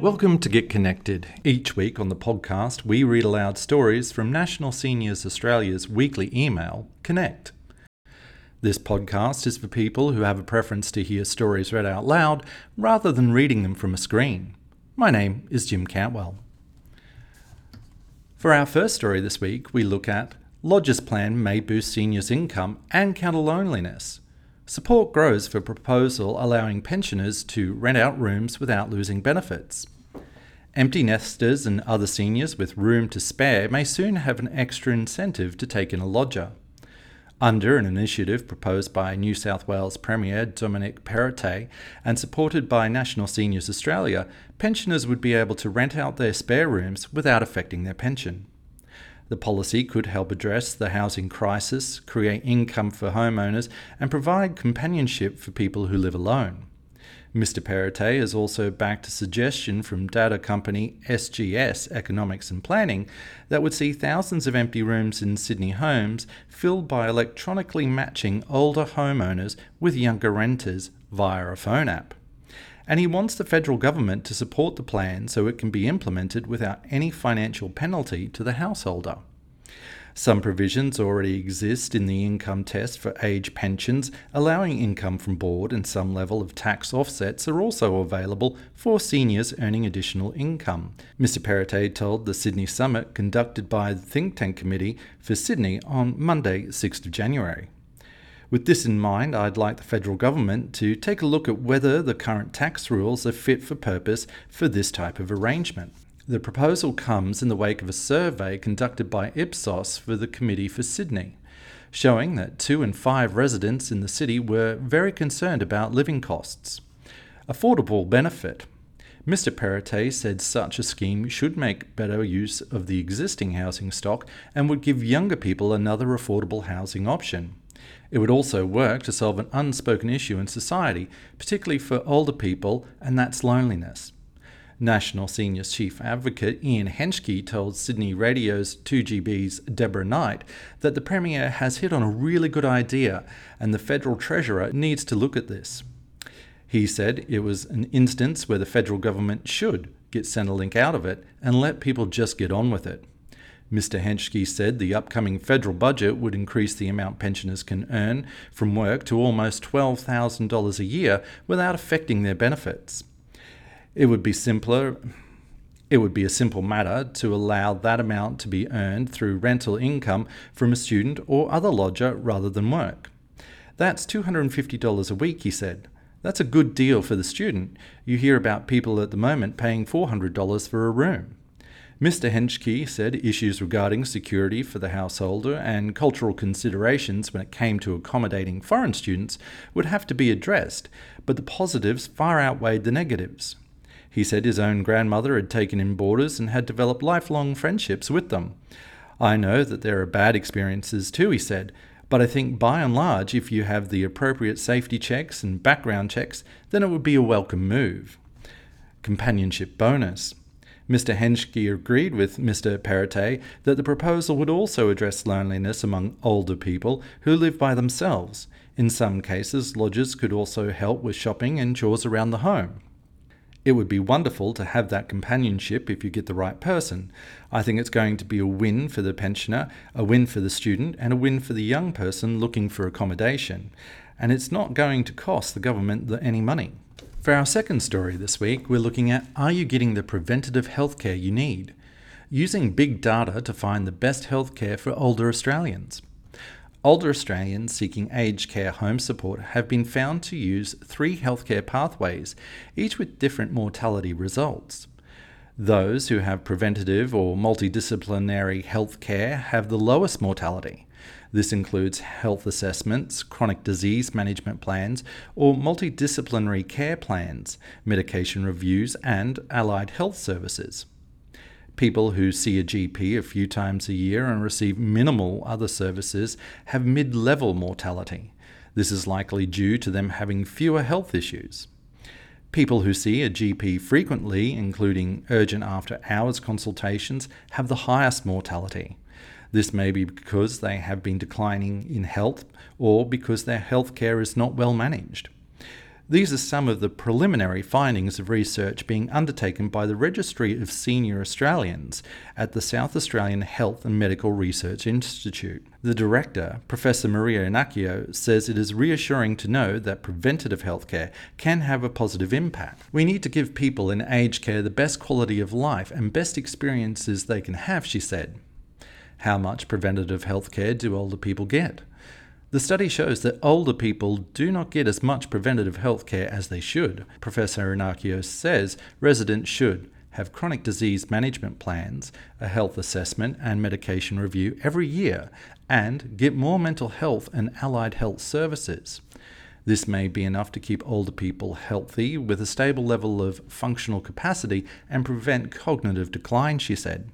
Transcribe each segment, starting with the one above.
Welcome to Get Connected. Each week on the podcast, we read aloud stories from National Seniors Australia's weekly email, Connect. This podcast is for people who have a preference to hear stories read out loud rather than reading them from a screen. My name is Jim Cantwell. For our first story this week, we look at Lodgers plan may boost seniors' income and counter loneliness. Support grows for proposal allowing pensioners to rent out rooms without losing benefits. Empty nesters and other seniors with room to spare may soon have an extra incentive to take in a lodger. Under an initiative proposed by New South Wales Premier Dominic Perrottet and supported by National Seniors Australia, pensioners would be able to rent out their spare rooms without affecting their pension. The policy could help address the housing crisis, create income for homeowners, and provide companionship for people who live alone. Mr. Perrottet has also backed a suggestion from data company SGS Economics and Planning that would see thousands of empty rooms in Sydney homes filled by electronically matching older homeowners with younger renters via a phone app and he wants the federal government to support the plan so it can be implemented without any financial penalty to the householder. Some provisions already exist in the income test for age pensions, allowing income from board and some level of tax offsets are also available for seniors earning additional income. Mr. Perrottet told the Sydney Summit conducted by the Think Tank Committee for Sydney on Monday, 6th of January. With this in mind, I'd like the federal government to take a look at whether the current tax rules are fit for purpose for this type of arrangement. The proposal comes in the wake of a survey conducted by Ipsos for the Committee for Sydney, showing that two in five residents in the city were very concerned about living costs. Affordable benefit. Mr. Perrottet said such a scheme should make better use of the existing housing stock and would give younger people another affordable housing option. It would also work to solve an unspoken issue in society, particularly for older people, and that's loneliness. National Seniors Chief Advocate Ian Henschke told Sydney Radio's 2GB's Deborah Knight that the Premier has hit on a really good idea and the Federal Treasurer needs to look at this. He said it was an instance where the federal government should get Centrelink out of it and let people just get on with it. Mr. Henschke said the upcoming federal budget would increase the amount pensioners can earn from work to almost $12,000 a year without affecting their benefits. It would be simpler it would be a simple matter to allow that amount to be earned through rental income from a student or other lodger rather than work. That's $250 a week, he said. That's a good deal for the student. You hear about people at the moment paying $400 for a room. Mr. Henschke said issues regarding security for the householder and cultural considerations when it came to accommodating foreign students would have to be addressed, but the positives far outweighed the negatives. He said his own grandmother had taken in boarders and had developed lifelong friendships with them. I know that there are bad experiences too, he said, but I think by and large, if you have the appropriate safety checks and background checks, then it would be a welcome move. Companionship bonus. Mr. Henschke agreed with Mr. Perrottet that the proposal would also address loneliness among older people who live by themselves. In some cases, lodgers could also help with shopping and chores around the home. It would be wonderful to have that companionship if you get the right person. I think it's going to be a win for the pensioner, a win for the student, and a win for the young person looking for accommodation. And it's not going to cost the government any money. For our second story this week, we're looking at Are you getting the preventative healthcare you need? Using big data to find the best healthcare for older Australians. Older Australians seeking aged care home support have been found to use three healthcare pathways, each with different mortality results. Those who have preventative or multidisciplinary health care have the lowest mortality. This includes health assessments, chronic disease management plans, or multidisciplinary care plans, medication reviews, and allied health services. People who see a GP a few times a year and receive minimal other services have mid level mortality. This is likely due to them having fewer health issues. People who see a GP frequently, including urgent after hours consultations, have the highest mortality. This may be because they have been declining in health or because their health care is not well managed. These are some of the preliminary findings of research being undertaken by the Registry of Senior Australians at the South Australian Health and Medical Research Institute. The director, Professor Maria Inacio, says it is reassuring to know that preventative healthcare can have a positive impact. We need to give people in aged care the best quality of life and best experiences they can have, she said. How much preventative healthcare do older people get? The study shows that older people do not get as much preventative health care as they should. Professor Inacio says residents should have chronic disease management plans, a health assessment and medication review every year, and get more mental health and allied health services. This may be enough to keep older people healthy with a stable level of functional capacity and prevent cognitive decline, she said.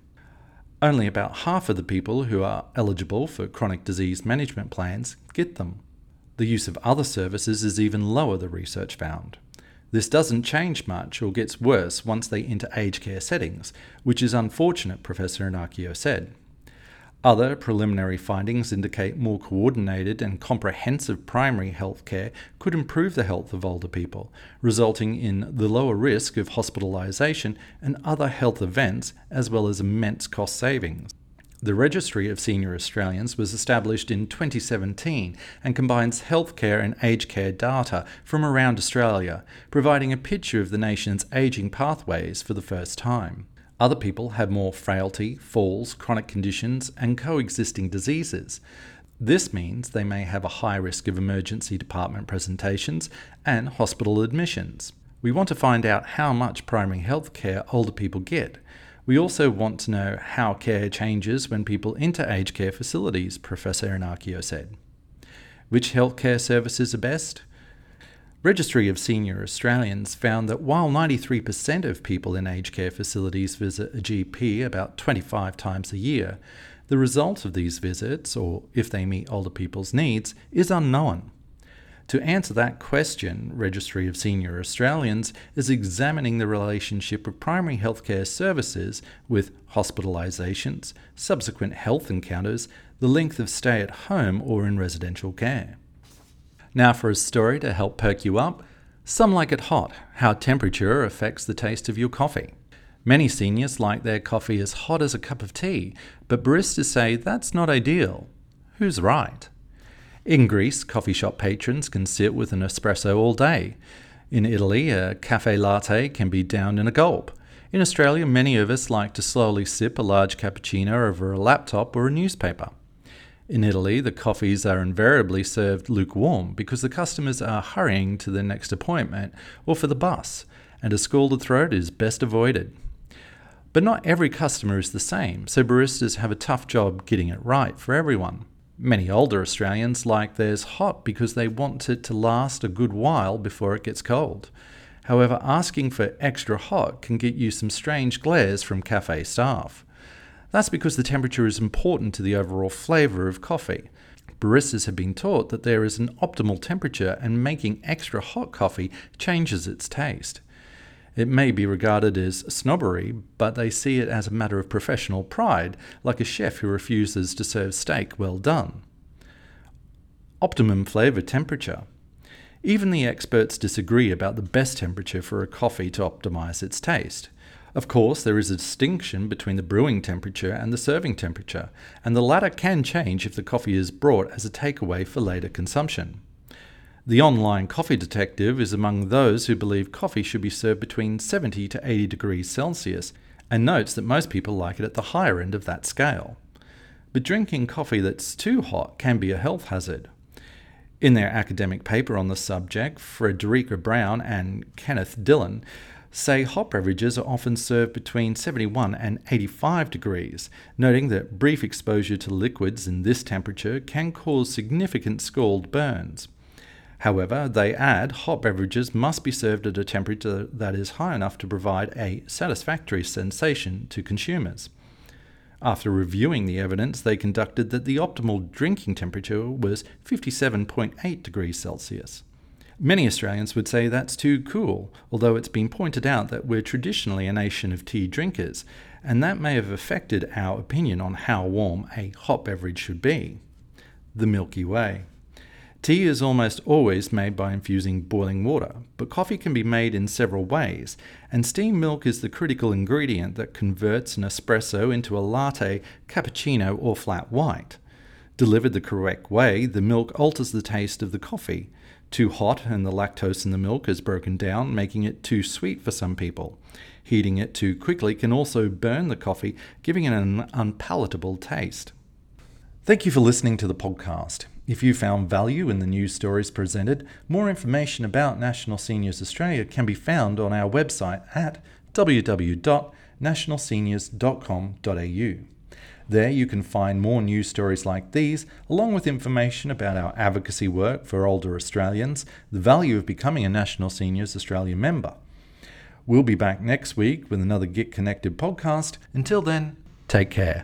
Only about half of the people who are eligible for chronic disease management plans get them. The use of other services is even lower, the research found. This doesn't change much or gets worse once they enter aged care settings, which is unfortunate, Professor Inacio said. Other preliminary findings indicate more coordinated and comprehensive primary health care could improve the health of older people, resulting in the lower risk of hospitalisation and other health events, as well as immense cost savings. The Registry of Senior Australians was established in 2017 and combines healthcare and aged care data from around Australia, providing a picture of the nation's ageing pathways for the first time. Other people have more frailty, falls, chronic conditions, and coexisting diseases. This means they may have a high risk of emergency department presentations and hospital admissions. We want to find out how much primary health care older people get. We also want to know how care changes when people enter aged care facilities, Professor Inacio said. Which healthcare services are best? Registry of Senior Australians found that while 93% of people in aged care facilities visit a GP about 25 times a year, the result of these visits, or if they meet older people's needs, is unknown. To answer that question, Registry of Senior Australians is examining the relationship of primary healthcare services with hospitalisations, subsequent health encounters, the length of stay at home or in residential care. Now for a story to help perk you up. Some like it hot, how temperature affects the taste of your coffee. Many seniors like their coffee as hot as a cup of tea, but baristas say that's not ideal. Who's right? In Greece, coffee shop patrons can sit with an espresso all day. In Italy, a cafe latte can be downed in a gulp. In Australia, many of us like to slowly sip a large cappuccino over a laptop or a newspaper. In Italy, the coffees are invariably served lukewarm because the customers are hurrying to their next appointment or for the bus, and a scalded throat is best avoided. But not every customer is the same, so baristas have a tough job getting it right for everyone. Many older Australians like theirs hot because they want it to last a good while before it gets cold. However, asking for extra hot can get you some strange glares from cafe staff. That's because the temperature is important to the overall flavour of coffee. Baristas have been taught that there is an optimal temperature and making extra hot coffee changes its taste. It may be regarded as snobbery, but they see it as a matter of professional pride, like a chef who refuses to serve steak well done. Optimum flavour temperature. Even the experts disagree about the best temperature for a coffee to optimize its taste. Of course, there is a distinction between the brewing temperature and the serving temperature, and the latter can change if the coffee is brought as a takeaway for later consumption. The online coffee detective is among those who believe coffee should be served between 70 to 80 degrees Celsius and notes that most people like it at the higher end of that scale. But drinking coffee that's too hot can be a health hazard. In their academic paper on the subject, Frederica Brown and Kenneth Diller say hot beverages are often served between 71 and 85 degrees, noting that brief exposure to liquids in this temperature can cause significant scald burns. However, they add hot beverages must be served at a temperature that is high enough to provide a satisfactory sensation to consumers. After reviewing the evidence, they conducted that the optimal drinking temperature was 57.8 degrees Celsius. Many Australians would say that's too cool, although it's been pointed out that we're traditionally a nation of tea drinkers, and that may have affected our opinion on how warm a hot beverage should be. The Milky Way. Tea is almost always made by infusing boiling water, but coffee can be made in several ways, and steamed milk is the critical ingredient that converts an espresso into a latte, cappuccino, or flat white. Delivered the correct way, the milk alters the taste of the coffee. Too hot and the lactose in the milk is broken down, making it too sweet for some people. Heating it too quickly can also burn the coffee, giving it an unpalatable taste. Thank you for listening to the podcast. If you found value in the news stories presented, more information about National Seniors Australia can be found on our website at www.nationalseniors.com.au. There you can find more news stories like these, along with information about our advocacy work for older Australians, the value of becoming a National Seniors Australia member. We'll be back next week with another Get Connected podcast. Until then, take care.